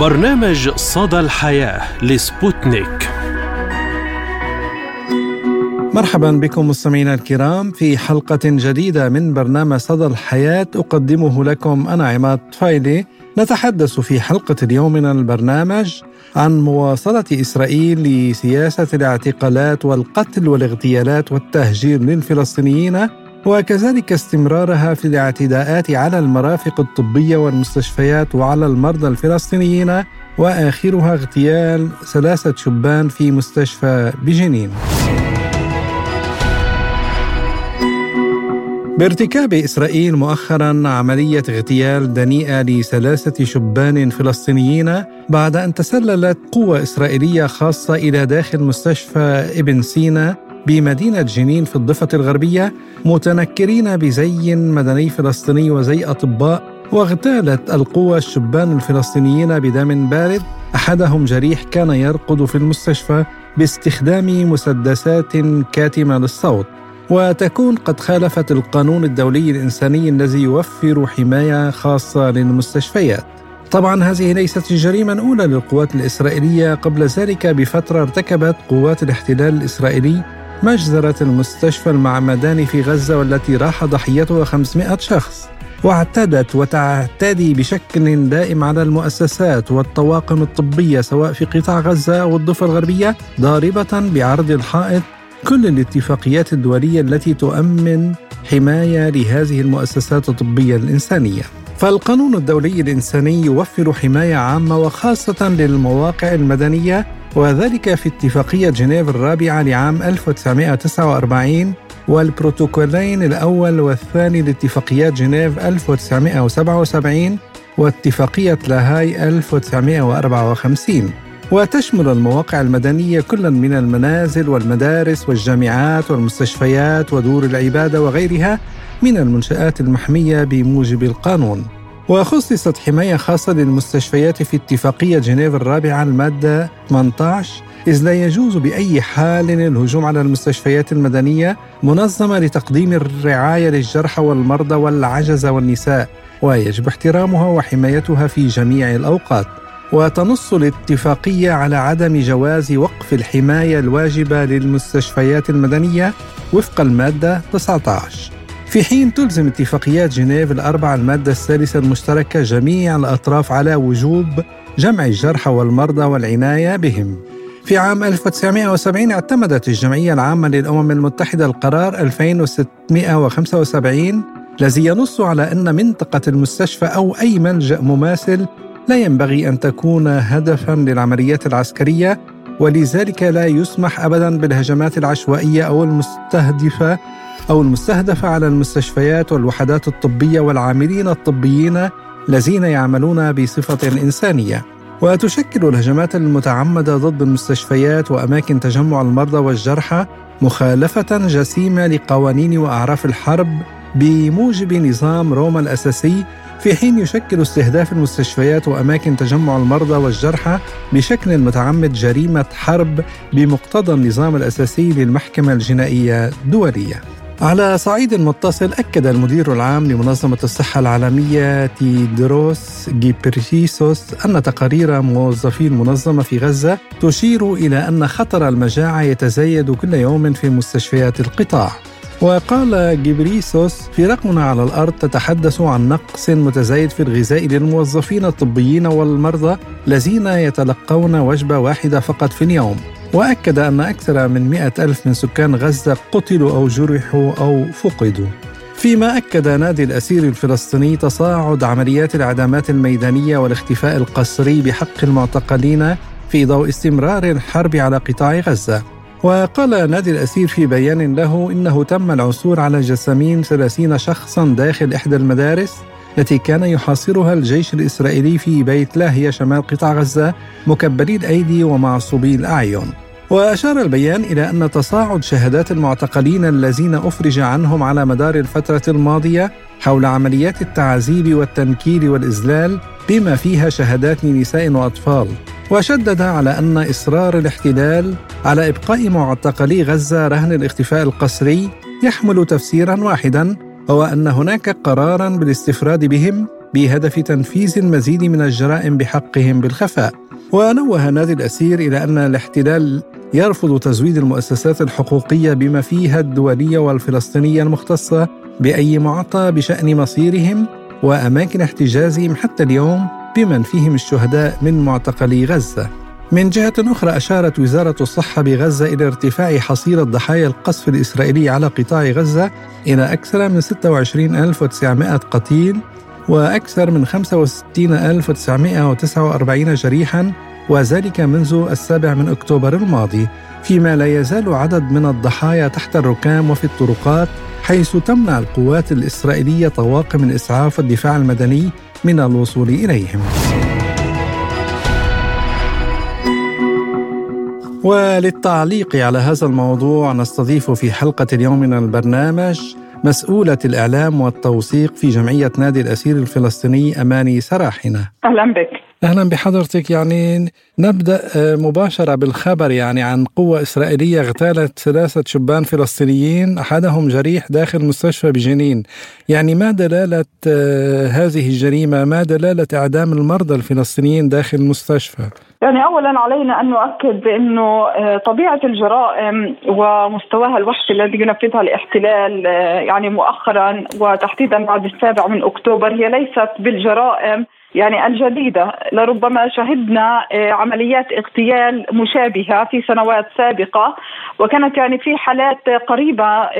برنامج صدى الحياة لسبوتنيك. مرحبا بكم مستمعينا الكرام في حلقة جديدة من برنامج صدى الحياة أقدمه لكم أنا عماد فايلي نتحدث في حلقة اليوم من البرنامج عن مواصلة إسرائيل لسياسة الاعتقالات والقتل والاغتيالات والتهجير للفلسطينيين. وكذلك استمرارها في الاعتداءات على المرافق الطبية والمستشفيات وعلى المرضى الفلسطينيين وآخرها اغتيال ثلاثة شبان في مستشفى بجنين. بارتكاب إسرائيل مؤخرا عملية اغتيال دنيئة لثلاثة شبان فلسطينيين بعد أن تسللت قوة إسرائيلية خاصة إلى داخل مستشفى ابن سينا بمدينة جنين في الضفة الغربية متنكرين بزي مدني فلسطيني وزي أطباء واغتالت القوى الشبان الفلسطينيين بدم بارد. أحدهم جريح كان يرقد في المستشفى باستخدام مسدسات كاتمة للصوت. وتكون قد خالفت القانون الدولي الإنساني الذي يوفر حماية خاصة للمستشفيات. طبعا هذه ليست الجريمة الأولى للقوات الإسرائيلية. قبل ذلك بفترة ارتكبت قوات الاحتلال الإسرائيلي مجزرة المستشفى المعمداني في غزة والتي راح ضحيتها 500 شخص. واعتدت وتعتدي بشكل دائم على المؤسسات والطواقم الطبية سواء في قطاع غزة أو الضفة الغربية ضاربة بعرض الحائط. كل الاتفاقيات الدولية التي تؤمن حماية لهذه المؤسسات الطبية الإنسانية. فالقانون الدولي الإنساني يوفر حماية عامة وخاصة للمواقع المدنية وذلك في اتفاقية جنيف الرابعة لعام 1949 والبروتوكولين الأول والثاني لاتفاقيات جنيف 1977 واتفاقية لاهاي 1954 وتشمل المواقع المدنية كلا من المنازل والمدارس والجامعات والمستشفيات ودور العبادة وغيرها من المنشآت المحمية بموجب القانون. وخصصت حماية خاصة للمستشفيات في اتفاقية جنيف الرابعة المادة 18 إذ لا يجوز بأي حال الهجوم على المستشفيات المدنية منظمة لتقديم الرعاية للجرحى والمرضى والعجز والنساء ويجب احترامها وحمايتها في جميع الأوقات. وتنص الاتفاقية على عدم جواز وقف الحماية الواجبة للمستشفيات المدنية وفق المادة 19 في حين تلزم اتفاقيات جنيف الأربعة المادة الثالثة المشتركة جميع الأطراف على وجوب جمع الجرحى والمرضى والعناية بهم. في عام 1970 اعتمدت الجمعية العامة للأمم المتحدة القرار 2675 الذي ينص على أن منطقة المستشفى أو أي ملجأ مماثل لا ينبغي أن تكون هدفا للعمليات العسكرية ولذلك لا يسمح أبدا بالهجمات العشوائية أو المستهدفة أو المستهدفة على المستشفيات والوحدات الطبية والعاملين الطبيين الذين يعملون بصفة إنسانية. وتشكل الهجمات المتعمدة ضد المستشفيات وأماكن تجمع المرضى والجرحى مخالفة جسيمة لقوانين وأعراف الحرب بموجب نظام روما الأساسي في حين يشكل استهداف المستشفيات وأماكن تجمع المرضى والجرحى بشكل متعمد جريمة حرب بمقتضى النظام الأساسي للمحكمة الجنائية الدولية. على صعيد متصل أكد المدير العام لمنظمة الصحة العالمية تيدروس جيبريسوس أن تقارير موظفي المنظمة في غزة تشير إلى أن خطر المجاعة يتزايد كل يوم في مستشفيات القطاع. وقال جبريسوس في رقمنا على الأرض تتحدث عن نقص متزايد في الغذاء للموظفين الطبيين والمرضى الذين يتلقون وجبة واحدة فقط في اليوم. وأكد أن أكثر من مئة ألف من سكان غزة قتلوا أو جرحوا أو فقدوا. فيما أكد نادي الأسير الفلسطيني تصاعد عمليات الإعدامات الميدانية والاختفاء القسري بحق المعتقلين في ضوء استمرار الحرب على قطاع غزة. وقال نادي الأسير في بيان له إنه تم العثور على جسامين ثلاثين شخصا داخل إحدى المدارس التي كان يحاصرها الجيش الإسرائيلي في بيت لاهيا شمال قطاع غزة مكبري الأيدي ومعصوبي الأعين. وأشار البيان إلى أن تصاعد شهادات المعتقلين الذين أفرج عنهم على مدار الفترة الماضية حول عمليات التعذيب والتنكيل والإذلال بما فيها شهادات لنساء وأطفال. وشدد على أن إصرار الاحتلال على إبقاء معتقلي غزة رهن الاختفاء القسري يحمل تفسيرا واحدا هو أن هناك قرارا بالاستفراد بهم بهدف تنفيذ المزيد من الجرائم بحقهم بالخفاء. ونوه نادي الأسير إلى أن الاحتلال يرفض تزويد المؤسسات الحقوقية بما فيها الدولية والفلسطينية المختصة بأي معطى بشأن مصيرهم وأماكن احتجازهم حتى اليوم بمن فيهم الشهداء من معتقلي غزة. من جهة أخرى أشارت وزارة الصحة بغزة إلى ارتفاع حصيلة ضحايا القصف الإسرائيلي على قطاع غزة إلى أكثر من 26900 قتيل وأكثر من 65949 جريحا وذلك منذ السابع من أكتوبر الماضي فيما لا يزال عدد من الضحايا تحت الركام وفي الطرقات حيث تمنع القوات الإسرائيلية طواقم الإسعاف والدفاع المدني من الوصول إليهم. وللتعليق على هذا الموضوع نستضيف في حلقة اليوم من البرنامج مسؤولة الإعلام والتوثيق في جمعية نادي الأسير الفلسطيني أماني سراحنا أهلا بك. أهلا بحضرتك. يعني نبدأ آه، مباشرة بالخبر. يعني عن قوة إسرائيلية اغتالت ثلاثة شبان فلسطينيين أحدهم جريح داخل مستشفى بجنين. يعني ما دلالة آه، هذه الجريمة؟ ما دلالة إعدام المرضى الفلسطينيين داخل المستشفى؟ يعني اولا علينا أن نؤكد بأنه آه، طبيعة الجرائم ومستواها الوحشي الذي ينفذها الاحتلال يعني مؤخرا وتحديدا بعد السابع من أكتوبر هي ليست بالجرائم. يعني الجديدة لربما شهدنا آه، عمليات اغتيال مشابهة في سنوات سابقة وكانت يعني في حالات قريبة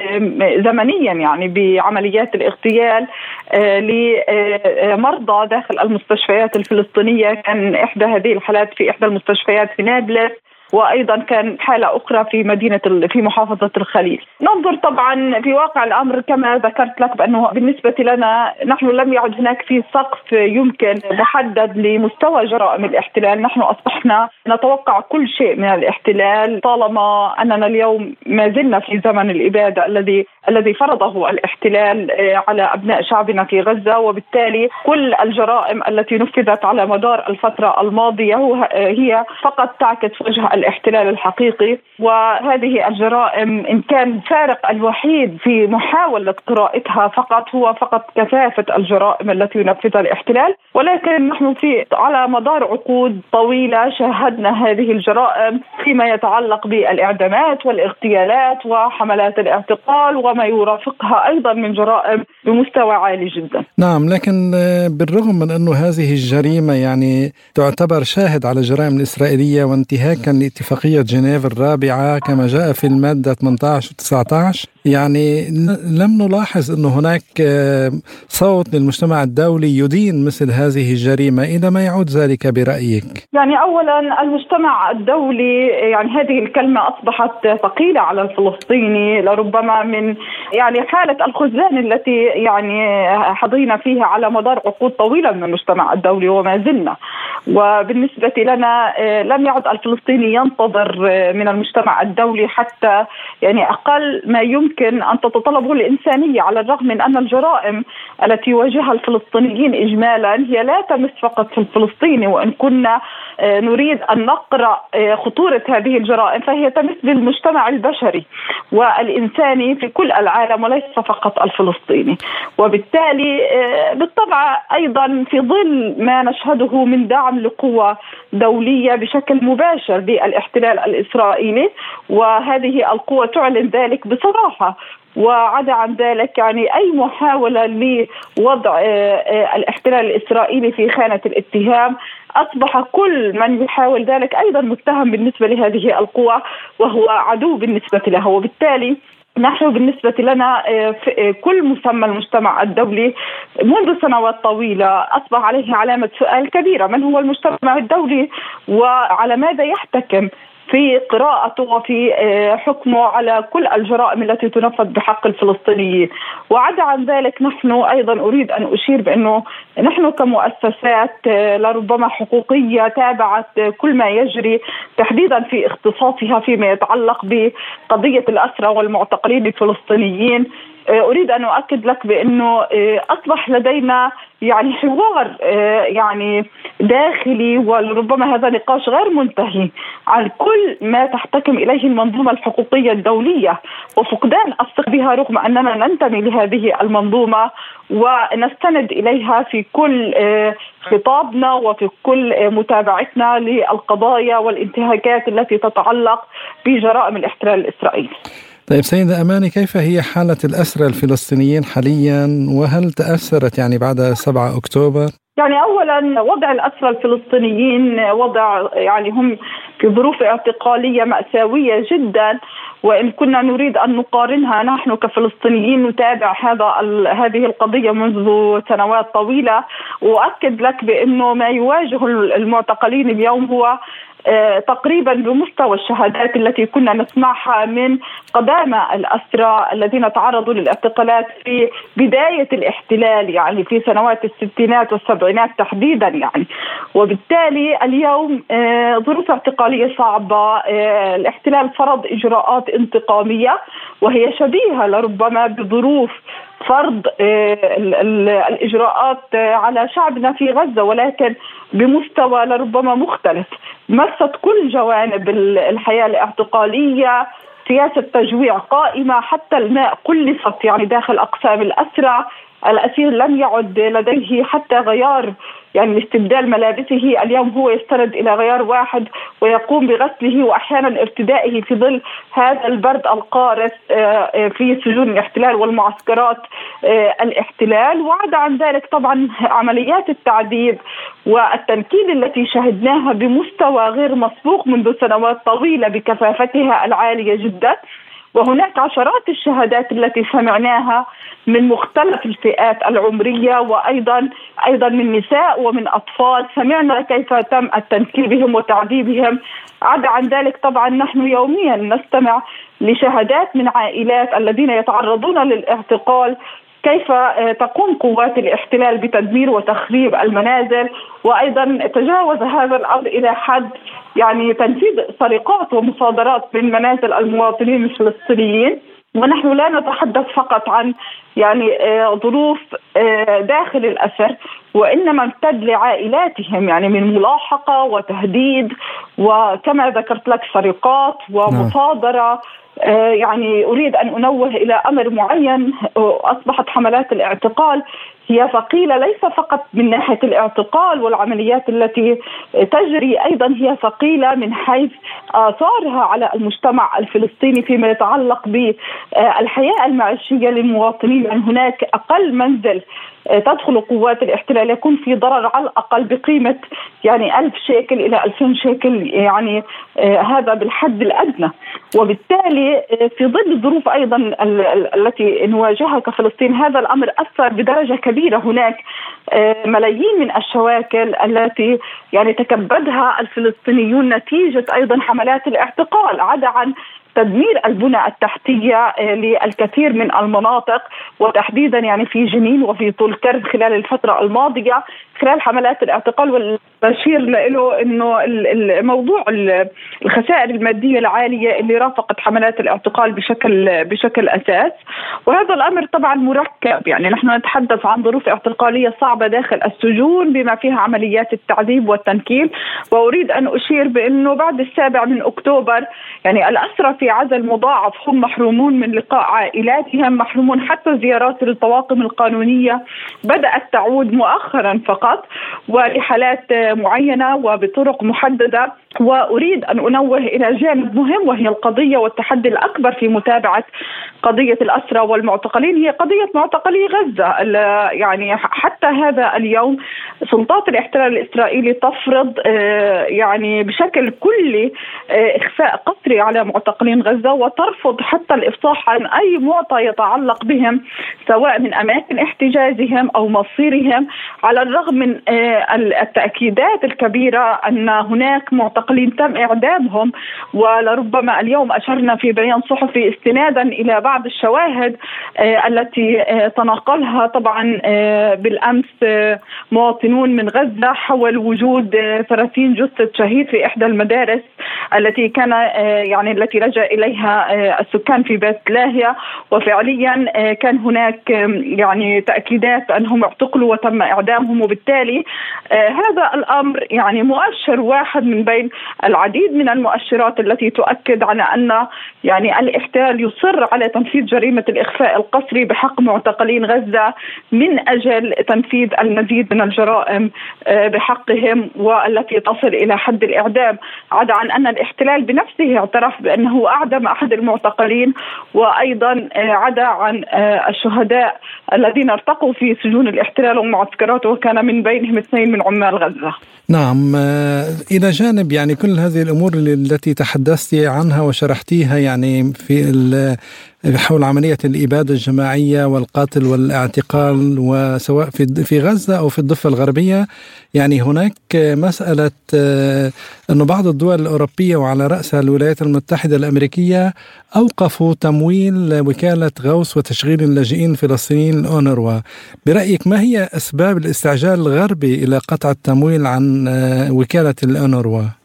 زمنيا يعني بعمليات الاغتيال آه، لمرضى داخل المستشفيات الفلسطينية. كان إحدى هذه الحالات في إحدى المستشفيات في نابلس. وأيضا كان حالة أخرى في مدينة في محافظة الخليل. ننظر طبعا في واقع الأمر كما ذكرت لك بأنه بالنسبة لنا نحن لم يعد هناك في سقف يمكن محدد لمستوى جرائم الاحتلال، نحن أصبحنا نتوقع كل شيء من الاحتلال طالما أننا اليوم ما زلنا في زمن الإبادة الذي الذي فرضه الاحتلال آه، على أبناء شعبنا في غزة وبالتالي كل الجرائم التي نفذت على مدار الفترة الماضية هي فقط تعكس وجه الاحتلال الحقيقي وهذه الجرائم إن كان الفارق الوحيد في محاولة قراءتها فقط هو فقط كثافة الجرائم التي ينفذها الاحتلال ولكن نحن في على مدار عقود طويلة شاهدنا هذه الجرائم فيما يتعلق بالإعدامات والاغتيالات وحملات الاعتقال وما يرافقها أيضا من جرائم بمستوى عالي جدا. نعم لكن بالرغم من انه هذه الجريمة يعني تعتبر شاهد على الجرائم الإسرائيلية وانتهاكا لاتفاقيه جنيف الرابعة كما جاء في المادة 18 و 19 يعني لم نلاحظ انه هناك آه، صوت للمجتمع الدولي يدين مثل هذه الجريمة إلى ما يعود ذلك برأيك؟ يعني اولا المجتمع الدولي يعني هذه الكلمة أصبحت ثقيلة على الفلسطيني لربما من يعني حالة الخذلان التي يعني حظينا فيها على مدار عقود طويلة من المجتمع الدولي وما زلنا وبالنسبة لنا آه، لم يعد الفلسطيني ينتظر آه، من المجتمع الدولي حتى يعني أقل ما يمكن يمكن أن تتطلبه الإنسانية على الرغم من أن الجرائم التي يواجهها الفلسطينيين اجمالا هي لا تمس فقط في الفلسطيني وإن كنا آه، نريد أن نقرأ آه، خطورة هذه الجرائم فهي تمس بالمجتمع البشري والانساني في كل العالم وليس فقط الفلسطيني. وبالتالي آه، بالطبع أيضا في ظل ما نشهده من دعم لقوى دولية بشكل مباشر للاحتلال الإسرائيلي وهذه القوى تعلن ذلك بصراحة. وعدا عن ذلك يعني أي محاولة لوضع آه، آه، الاحتلال الإسرائيلي في خانة الاتهام أصبح كل من يحاول ذلك أيضا متهم بالنسبة لهذه القوى وهو عدو بالنسبة لها وبالتالي نحن بالنسبة لنا آه، كل مسمى المجتمع الدولي منذ سنوات طويلة أصبح عليه علامة سؤال كبيرة. من هو المجتمع الدولي؟ وعلى ماذا يحتكم؟ في قراءته وفي آه، حكمه على كل الجرائم التي تنفذ بحق الفلسطينيين. وعدا عن ذلك نحن أيضا أريد أن أشير بأنه نحن كمؤسسات آه، لربما حقوقية تابعت كل ما يجري تحديدا في اختصاصها فيما يتعلق بقضية الأسرى والمعتقلين الفلسطينيين. أريد أن أؤكد لك بأنه أصبح لدينا يعني حوار يعني داخلي وربما هذا نقاش غير منتهي عن كل ما تحتكم إليه المنظومة الحقوقية الدولية وفقدان الثقة بها رغم أننا ننتمي لهذه المنظومة ونستند إليها في كل خطابنا وفي كل متابعتنا للقضايا والانتهاكات التي تتعلق بجرائم الاحتلال الإسرائيلي. طيب سيدة أماني كيف هي حالة الأسرى الفلسطينيين حاليا وهل تأثرت يعني بعد 7 أكتوبر؟ يعني اولا وضع الأسرى الفلسطينيين وضع يعني هم في ظروف اعتقالية مأساوية جدا وإن كنا نريد أن نقارنها نحن كفلسطينيين نتابع هذا هذه القضية منذ سنوات طويلة وأؤكد لك بأنه ما يواجه المعتقلين اليوم هو تقريبا بمستوى الشهادات التي كنا نسمعها من قدامى الأسرى الذين تعرضوا للاعتقالات في بداية الاحتلال يعني في سنوات الستينات والسبعينات تحديدا يعني. وبالتالي اليوم آه، ظروف اعتقالية صعبة آه، الاحتلال فرض إجراءات انتقامية وهي شبيهة لربما بظروف فرض الإجراءات على شعبنا في غزة ولكن بمستوى لربما مختلف. مست كل جوانب الحياة الاعتقالية سياسة تجويع قائمة حتى الماء قلصت يعني داخل أقسام الاسرى الأسير لم يعد لديه حتى غيار يعني استبدال ملابسه. اليوم هو يستند إلى غيار واحد ويقوم بغسله وأحيانا ارتدائه في ظل هذا البرد القارس آه، آه، في سجون الاحتلال والمعسكرات آه، الاحتلال. وعدا عن ذلك طبعا عمليات التعذيب والتنكيل التي شهدناها بمستوى غير مسبوق منذ سنوات طويلة بكثافتها العالية جدا. وهناك عشرات الشهادات التي سمعناها من مختلف الفئات العمرية وأيضا أيضا من نساء ومن أطفال. سمعنا كيف تم التنكيل بهم وتعذيبهم. عدا عن ذلك طبعا نحن يوميا نستمع لشهادات من عائلات الذين يتعرضون للاعتقال كيف آه، تقوم قوات الاحتلال بتدمير وتخريب المنازل؟ وأيضا تجاوز هذا الأمر إلى حد يعني تنفيذ سرقات ومصادرات من منازل المواطنين الفلسطينيين. ونحن لا نتحدث فقط عن يعني آه، ظروف آه، داخل الأسر وإنما امتد لعائلاتهم يعني من ملاحقة وتهديد وكما ذكرت لك سرقات ومصادرة آه، يعني أريد أن أنوه إلى أمر معين أصبحت حملات الاعتقال. هي ثقيله ليس فقط من ناحية الاعتقال والعمليات التي تجري أيضا هي ثقيلة من حيث آثارها على المجتمع الفلسطيني فيما يتعلق بالحياة المعيشية للمواطنين. يعني هناك أقل منزل تدخل قوات الاحتلال يكون في ضرر على الأقل بقيمة يعني ألف شيكل إلى 2000 شيكل يعني آه، هذا بالحد الأدنى. وبالتالي آه، في ظل الظروف أيضا التي نواجهها كفلسطين هذا الأمر أثر بدرجة كبيرة هناك آه، ملايين من الشواكل التي يعني تكبدها الفلسطينيون نتيجة أيضا حملات الاعتقال عدا عن تدمير البنى التحتية آه، للكثير من المناطق وتحديدا يعني في جنين وفي طول كرب خلال الفترة الماضية. خلال حملات الاعتقال والبشير له إنه الموضوع الخسائر المادية العالية اللي رافقت حملات الاعتقال بشكل بشكل أساس. وهذا الأمر طبعا مركب. يعني نحن نتحدث عن ظروف اعتقالية صعبة داخل السجون بما فيها عمليات التعذيب والتنكيل. وأريد أن أشير بأنه بعد السابع من أكتوبر يعني الاسرى في عزل مضاعف هم محرومون من لقاء عائلاتهم محرومون حتى زيارات الطواقم القانونية بدأت تعود مؤخرا فقط ولحالات معينة وبطرق محددة. وأريد أن أنوه إلى جانب مهم وهي القضية والتحدي الأكبر في متابعة قضية الأسرى والمعتقلين هي قضية معتقلي غزة. يعني حتى هذا اليوم سلطات الاحتلال الإسرائيلي تفرض آه، يعني بشكل كلي آه، إخفاء قسري على معتقلين غزة وترفض حتى الإفصاح عن أي معطى يتعلق بهم سواء من أماكن احتجازهم أو مصيرهم على الرغم من آه، التأكيدات الكبيرة أن هناك معتقلين معتقلين تم إعدامهم ولربما اليوم أشرنا في بيان صحفي استنادا إلى بعض الشواهد التي تناقلها طبعا بالأمس مواطنون من غزة حول وجود 30 جثة شهيد في إحدى المدارس التي كان يعني التي لجأ إليها السكان في بيت لاهيا. وفعليا كان هناك يعني تأكيدات أنهم اعتقلوا وتم إعدامهم وبالتالي هذا الأمر يعني مؤشر واحد من بين العديد من المؤشرات التي تؤكد على أن يعني الاحتلال يصر على تنفيذ جريمة الإخفاء القسري بحق معتقلين غزة من أجل تنفيذ المزيد من الجرائم بحقهم والتي تصل إلى حد الإعدام. عدا عن أن الاحتلال بنفسه اعترف بأنه أعدم أحد المعتقلين وأيضا عدا عن الشهداء الذين ارتقوا في سجون الاحتلال ومعسكراته وكان من بينهم اثنين من عمال غزة. نعم إلى جانب يعني كل هذه الأمور التي تحدثت عنها وشرحتيها يعني في حول عملية الإبادة الجماعية والقتل والاعتقال وسواء في في غزة أو في الضفة الغربية يعني هناك مسألة آه، أن بعض الدول الأوروبية وعلى رأسها الولايات المتحدة الأمريكية أوقفوا تمويل وكالة غوث وتشغيل اللاجئين الفلسطينيين الأونروا برأيك ما هي أسباب الاستعجال الغربي إلى قطع التمويل عن آه، وكالة الأونروا؟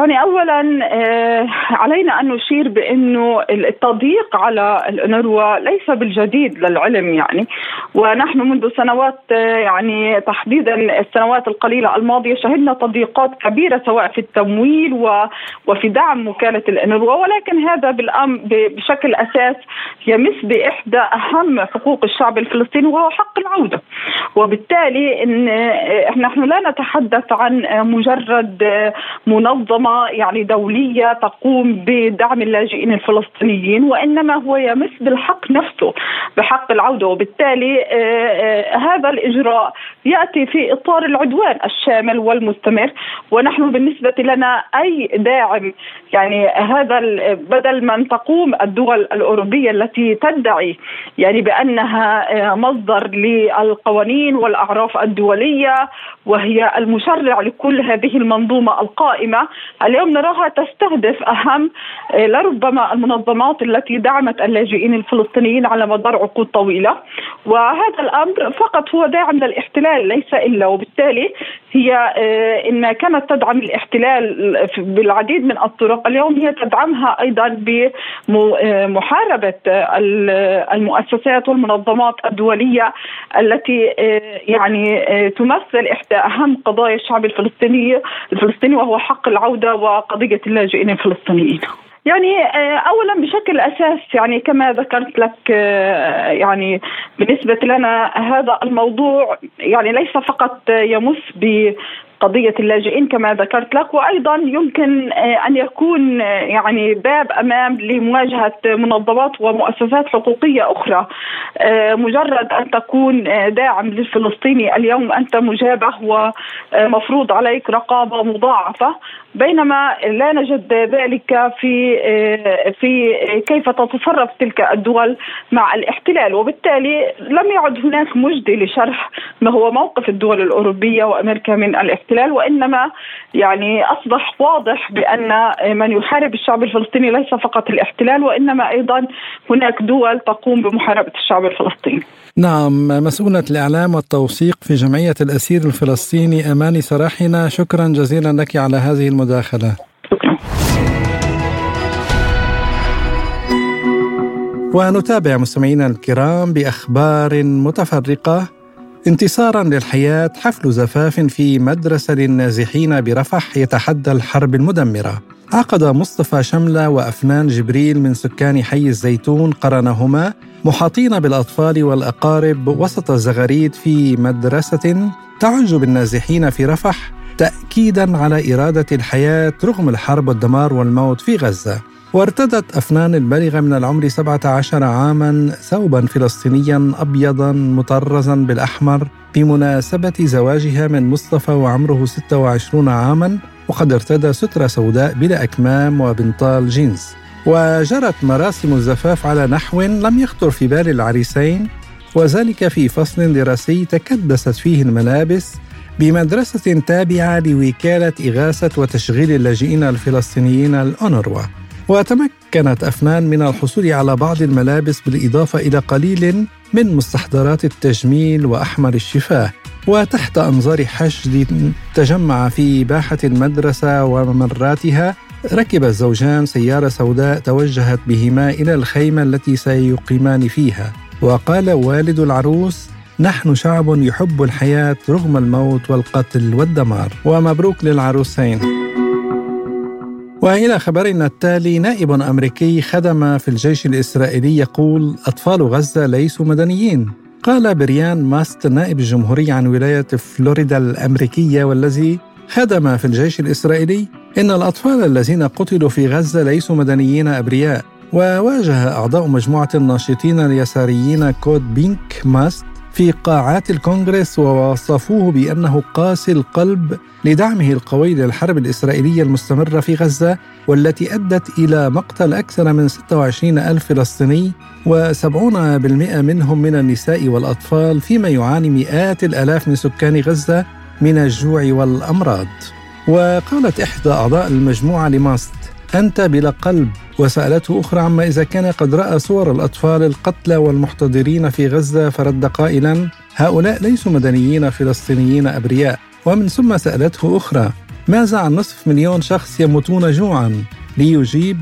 يعني اولا آه، علينا أن نشير بأنه التضييق على الأنروا ليس بالجديد للعلم يعني. ونحن منذ سنوات آه، يعني تحديدا السنوات القليلة الماضية شهدنا تضييقات كبيرة سواء في التمويل وفي دعم وكالة الأنروا. ولكن هذا بالأم بشكل أساس يمس بإحدى أهم حقوق الشعب الفلسطيني وهو حق العودة. وبالتالي إن آه، نحن لا نتحدث عن مجرد منظمة منظمه يعني دولية تقوم بدعم اللاجئين الفلسطينيين وإنما هو يمس بالحق نفسه بحق العودة. وبالتالي آه، آه، هذا الإجراء يأتي في إطار العدوان الشامل والمستمر ونحن بالنسبة لنا أي داعم يعني هذا بدل ما تقوم الدول الأوروبية التي تدعي يعني بأنها آه، مصدر للقوانين والأعراف الدولية وهي المشرع لكل هذه المنظومة القائمة اليوم نراها تستهدف أهم آه، لربما المنظمات التي دعمت اللاجئين الفلسطينيين على مدار عقود طويلة وهذا الأمر فقط هو داعم للاحتلال ليس إلا وبالتالي هي آه، إن كانت تدعم الاحتلال بالعديد من الطرق اليوم هي تدعمها أيضا بمحاربة المؤسسات والمنظمات الدولية التي آه، يعني تمثل إحدى أهم قضايا الشعب الفلسطيني الفلسطيني وهو حق العودة وقضية اللاجئين الفلسطينيين. يعني آه، اولا بشكل أساس يعني كما ذكرت لك آه، يعني بالنسبة لنا هذا الموضوع يعني ليس فقط يمس قضية اللاجئين كما ذكرت لك وأيضا يمكن آه، أن يكون يعني باب أمام لمواجهة منظمات ومؤسسات حقوقية أخرى. مجرد أن تكون داعم للفلسطيني اليوم أنت مجابه ومفروض عليك رقابة مضاعفة. بينما لا نجد ذلك في في كيف تتصرف تلك الدول مع الاحتلال. وبالتالي لم يعد هناك مجدي لشرح ما هو موقف الدول الأوروبية وأمريكا من الاحتلال. وإنما يعني أصبح واضح بأن من يحارب الشعب الفلسطيني ليس فقط الاحتلال وإنما أيضا هناك دول تقوم بمحاربة الشعب الفلسطيني. نعم مسؤولة الإعلام والتوثيق في جمعية الأسير الفلسطيني أماني سراحنا. شكرا جزيلا لك على هذه المداخلة. ونتابع مستمعينا الكرام بأخبار متفرقة. انتصارا للحياة حفل زفاف في مدرسة للنازحين برفح يتحدى الحرب المدمرة. عقد مصطفى شملة وأفنان جبريل من سكان حي الزيتون قرنهما محاطين بالأطفال والأقارب وسط الزغاريد في مدرسة تعج بالنازحين في رفح تأكيدا على إرادة الحياة رغم الحرب والدمار والموت في غزة. وارتدت أفنان البالغة من العمر 17 عاما ثوبا فلسطينيا أبيضا مطرزا بالأحمر بمناسبة زواجها من مصطفى وعمره 26 عاما وقد ارتدى سترة سوداء بلا أكمام وبنطال جينز. وجرت مراسم الزفاف على نحو لم يخطر في بال العريسين وذلك في فصل دراسي تكدست فيه الملابس بمدرسة تابعة لوكالة إغاثة وتشغيل اللاجئين الفلسطينيين الأونروا. وتمكنت أفنان من الحصول على بعض الملابس بالإضافة إلى قليل من مستحضرات التجميل وأحمر الشفاه. وتحت أنظار حشد تجمع في باحة المدرسة وممراتها ركب الزوجان سيارة سوداء توجهت بهما إلى الخيمة التي سيقيمان فيها. وقال والد العروس نحن شعب يحب الحياة رغم الموت والقتل والدمار. ومبروك للعروسين. وإلى خبرنا التالي نائب أمريكي خدم في الجيش الإسرائيلي يقول أطفال غزة ليسوا مدنيين. قال بريان ماست نائب الجمهوري عن ولاية فلوريدا الأمريكية والذي خدم في الجيش الإسرائيلي إن الأطفال الذين قتلوا في غزة ليسوا مدنيين أبرياء. وواجه أعضاء مجموعة الناشطين اليساريين كود بينك ماست في قاعات الكونغرس ووصفوه بأنه قاسي القلب لدعمه القوي للحرب الإسرائيلية المستمرة في غزة والتي أدت إلى مقتل أكثر من 26 ألف فلسطيني و70% منهم من النساء والأطفال فيما يعاني مئات الآلاف من سكان غزة من الجوع والأمراض. وقالت إحدى أعضاء المجموعة لماست أنت بلا قلب. وسألته أخرى عما إذا كان قد رأى صور الأطفال القتلى والمحتضرين في غزة فرد قائلا هؤلاء ليسوا مدنيين فلسطينيين أبرياء. ومن ثم سألته أخرى ماذا عن نصف مليون شخص يموتون جوعا؟ ليجيب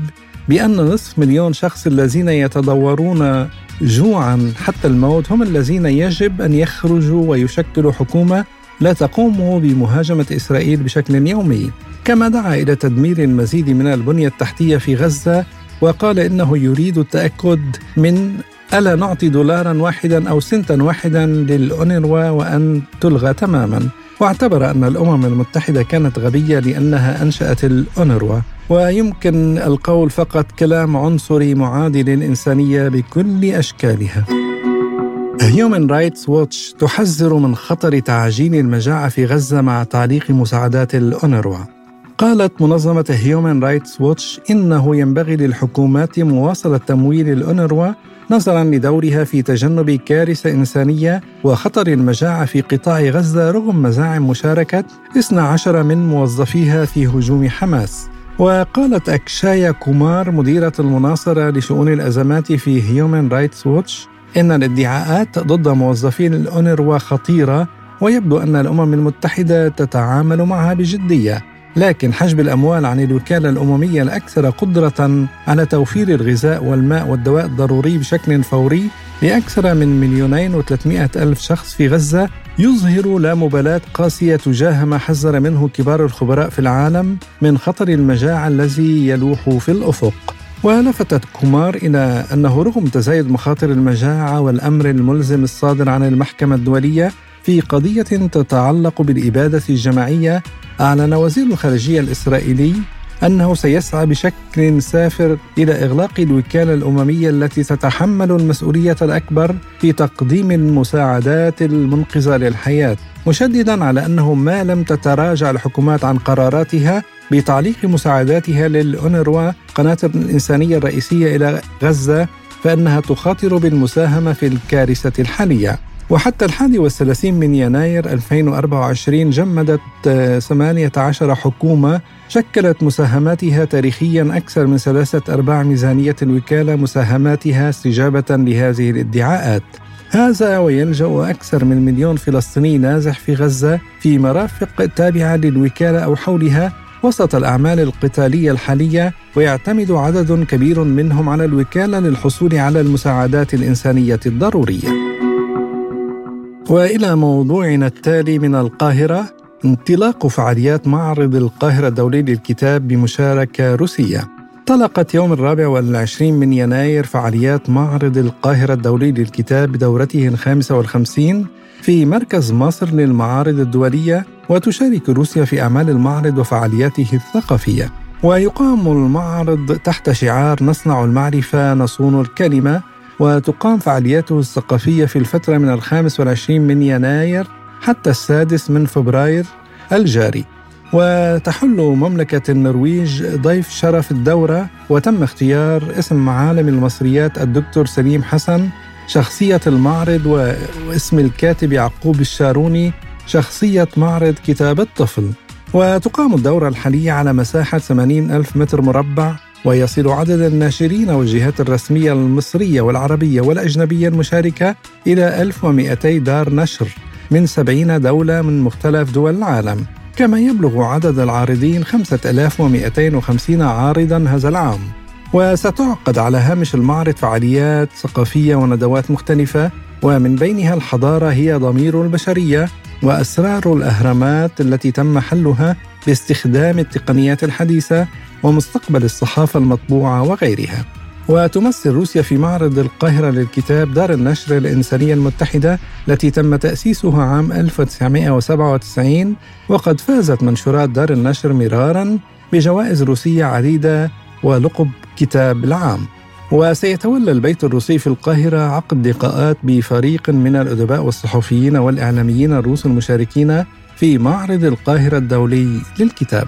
بأن نصف مليون شخص الذين يتضورون جوعا حتى الموت هم الذين يجب أن يخرجوا ويشكلوا حكومة لا تقوم بمهاجمة إسرائيل بشكل يومي. كما دعا إلى تدمير المزيد من البنية التحتية في غزة وقال إنه يريد التأكد من ألا نعطي دولارا واحدا أو سنتا واحدا للأونروا وأن تلغى تماما. واعتبر أن الأمم المتحدة كانت غبية لأنها أنشأت الأونروا. ويمكن القول فقط كلام عنصري معادي للانسانيه بكل أشكالها. هيومن رايتس ووتش تحذر من خطر تعجيل المجاعة في غزة مع تعليق مساعدات الأونروا. قالت منظمة هيومن رايتس ووتش إنه ينبغي للحكومات مواصلة تمويل الأونروا نظرا لدورها في تجنب كارثة إنسانية وخطر المجاعة في قطاع غزة رغم مزاعم مشاركة 12 من موظفيها في هجوم حماس. وقالت أكشايا كومار مديرة المناصرة لشؤون الأزمات في هيومن رايتس ووتش إن الادعاءات ضد موظفين الأونروا خطيرة ويبدو أن الأمم المتحدة تتعامل معها بجدية. لكن حجب الأموال عن الوكالة الأممية الأكثر قدرة على توفير الغذاء والماء والدواء الضروري بشكل فوري لأكثر من مليونين وثلاثمائة ألف شخص في غزة يظهر لا مبالاة قاسية تجاه ما حذر منه كبار الخبراء في العالم من خطر المجاعة الذي يلوح في الأفق. ولفتت كومار إلى أنه رغم تزايد مخاطر المجاعة والأمر الملزم الصادر عن المحكمة الدولية في قضية تتعلق بالإبادة الجماعية أعلن وزير الخارجية الإسرائيلي أنه سيسعى بشكل سافر إلى إغلاق الوكالة الأممية التي تتحمل المسؤولية الأكبر في تقديم المساعدات المنقذة للحياة مشددا على أنه ما لم تتراجع الحكومات عن قراراتها بتعليق مساعداتها للأونروا قناة الإنسانية الرئيسية إلى غزة فإنها تخاطر بالمساهمة في الكارثة الحالية. وحتى الحادي والثلاثين من يناير 2024 جمدت 18 حكومة شكلت مساهماتها تاريخيا أكثر من ثلاثة أرباع ميزانية الوكالة مساهماتها استجابة لهذه الادعاءات. هذا ويلجأ أكثر من مليون فلسطيني نازح في غزة في مرافق تابعة للوكالة أو حولها وسط الأعمال القتالية الحالية ويعتمد عدد كبير منهم على الوكالة للحصول على المساعدات الإنسانية الضرورية. وإلى موضوعنا التالي من القاهرة انطلاق فعاليات معرض القاهرة الدولي للكتاب بمشاركة روسية انطلقت يوم الرابع والعشرين من يناير فعاليات معرض القاهرة الدولي للكتاب بدورته الخامسة والخمسين في مركز مصر للمعارض الدولية وتشارك روسيا في أعمال المعرض وفعالياته الثقافية. ويقام المعرض تحت شعار نصنع المعرفة نصون الكلمة وتقام فعالياته الثقافية في الفترة من الخامس والعشرين من يناير حتى السادس من فبراير الجاري. وتحل مملكة النرويج ضيف شرف الدورة وتم اختيار اسم عالم المصريات الدكتور سليم حسن شخصية المعرض واسم الكاتب يعقوب الشاروني شخصية معرض كتاب الطفل. وتقام الدورة الحالية على مساحة 80 ألف متر مربع ويصل عدد الناشرين والجهات الرسمية المصرية والعربية والأجنبية المشاركة إلى 1200 دار نشر من 70 دولة من مختلف دول العالم. كما يبلغ عدد العارضين 5250 عارضا هذا العام. وستعقد على هامش المعرض فعاليات ثقافية وندوات مختلفة ومن بينها الحضارة هي ضمير البشرية وأسرار الأهرامات التي تم حلها باستخدام التقنيات الحديثة ومستقبل الصحافة المطبوعة وغيرها. وتمثل روسيا في معرض القاهرة للكتاب دار النشر الإنسانية المتحدة التي تم تأسيسها عام 1997 وقد فازت منشورات دار النشر مرارا بجوائز روسية عديدة ولقب كتاب العام وسيتولى البيت الروسي في القاهرة عقد لقاءات بفريق من الأدباء والصحفيين والإعلاميين الروس المشاركين في معرض القاهرة الدولي للكتاب.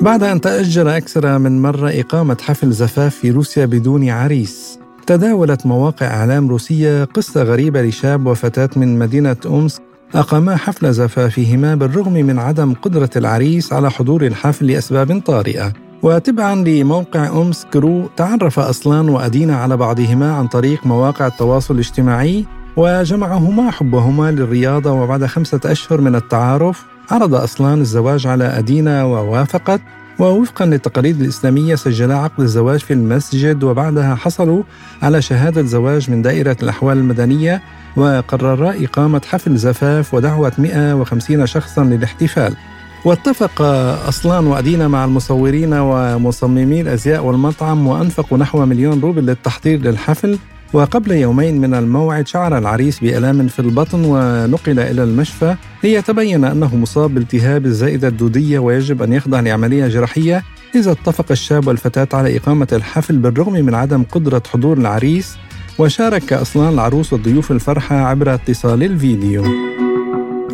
بعد أن تأجل أكثر من مرة إقامة حفل زفاف في روسيا بدون عريس، تداولت مواقع إعلام روسية قصة غريبة لشاب وفتاة من مدينة أومسك أقاما حفل زفافهما بالرغم من عدم قدرة العريس على حضور الحفل لأسباب طارئة. وتبعا لموقع أم سكرو تعرف أصلان وأدينا على بعضهما عن طريق مواقع التواصل الاجتماعي وجمعهما حبهما للرياضة وبعد خمسة أشهر من التعارف. عرض أصلان الزواج على أدينا ووافقت ووفقا للتقاليد الإسلامية سجلا عقد الزواج في المسجد وبعدها حصلوا على شهادة زواج من دائرة الأحوال المدنية وقررا إقامة حفل زفاف ودعوة 150 شخصا للاحتفال. واتفق أصلان وأدينا مع المصورين ومصممي الأزياء والمطعم وأنفقوا نحو مليون روبل للتحضير للحفل. وقبل يومين من الموعد شعر العريس بألام في البطن ونقل إلى المشفى ليتبين أنه مصاب بالتهاب الزائدة الدودية ويجب أن يخضع لعملية جراحية. إذا اتفق الشاب والفتاة على إقامة الحفل بالرغم من عدم قدرة حضور العريس وشارك أصلان العروس والضيوف الفرحة عبر اتصال الفيديو.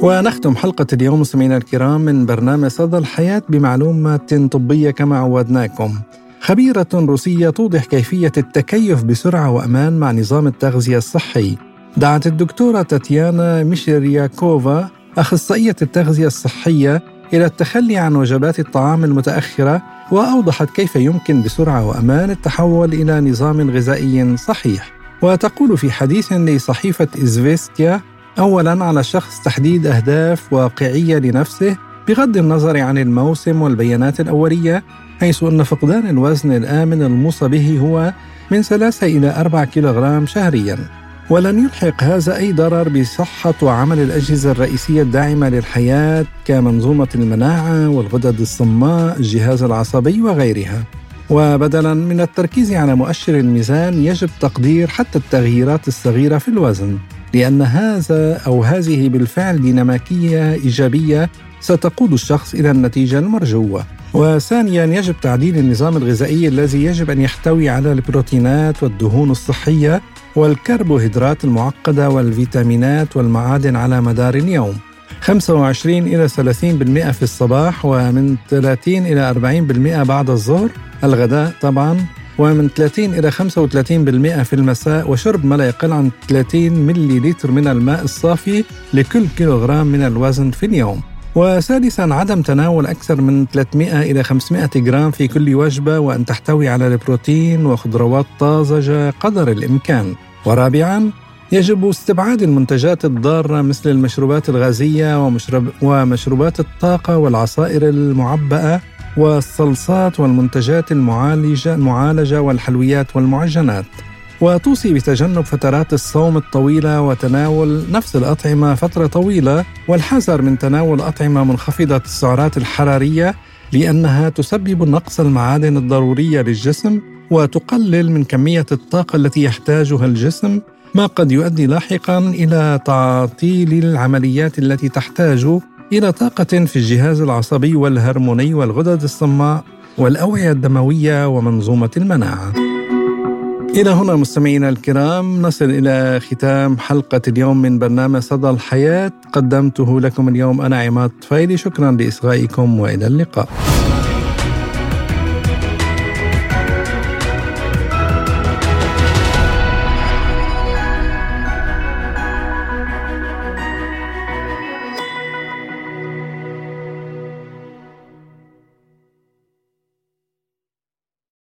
ونختم حلقة اليوم مستمعينا الكرام من برنامج صدى الحياة بمعلومات طبية كما عودناكم. خبيرة روسية توضح كيفية التكيف بسرعة وأمان مع نظام التغذية الصحي. دعت الدكتورة تاتيانا ميشيرياكوفا أخصائية التغذية الصحية إلى التخلي عن وجبات الطعام المتأخرة وأوضحت كيف يمكن بسرعة وأمان التحول إلى نظام غذائي صحيح. وتقول في حديث لصحيفة إزفيستيا اولا على الشخص تحديد أهداف واقعية لنفسه بغض النظر عن الموسم والبيانات الأولية حيث أن فقدان الوزن الآمن الموصى به هو من 3 إلى 4 كيلوغرام شهريا. ولن يلحق هذا أي ضرر بصحة وعمل الأجهزة الرئيسية الداعمة للحياة كمنظومة المناعة والغدد الصماء الجهاز العصبي وغيرها. وبدلا من التركيز على مؤشر الميزان يجب تقدير حتى التغييرات الصغيرة في الوزن. لأن هذا أو هذه بالفعل ديناميكية إيجابية ستقود الشخص إلى النتيجة المرجوة. وثانيا يجب تعديل النظام الغذائي الذي يجب أن يحتوي على البروتينات والدهون الصحية والكربوهيدرات المعقدة والفيتامينات والمعادن على مدار اليوم. 25 إلى 30% في الصباح ومن 30 إلى 40% بعد الظهر. الغداء طبعا ومن 30 إلى 35% في المساء وشرب ما لا يقل عن 30 ملي لتر من الماء الصافي لكل كيلوغرام من الوزن في اليوم. وسادسا عدم تناول أكثر من 300 إلى 500 جرام في كل وجبة وأن تحتوي على البروتين وخضروات طازجة قدر الإمكان. ورابعا يجب استبعاد المنتجات الضارة مثل المشروبات الغازية ومشرب ومشروبات الطاقة والعصائر المعبأة والصلصات والمنتجات المعالجة المعالجة والحلويات والمعجنات. وتوصي بتجنب فترات الصوم الطويلة وتناول نفس الأطعمة فترة طويلة والحذر من تناول أطعمة منخفضة السعرات الحرارية لأنها تسبب نقص المعادن الضرورية للجسم وتقلل من كمية الطاقة التي يحتاجها الجسم ما قد يؤدي لاحقا إلى تعطيل العمليات التي تحتاج إلى طاقة في الجهاز العصبي والهرموني والغدد الصماء والأوعية الدموية ومنظومة المناعة. إلى هنا مستمعينا الكرام نصل إلى ختام حلقة اليوم من برنامج صدى الحياة. قدمته لكم اليوم أنا عماد طفيلي. شكرا لإصغائكم وإلى اللقاء.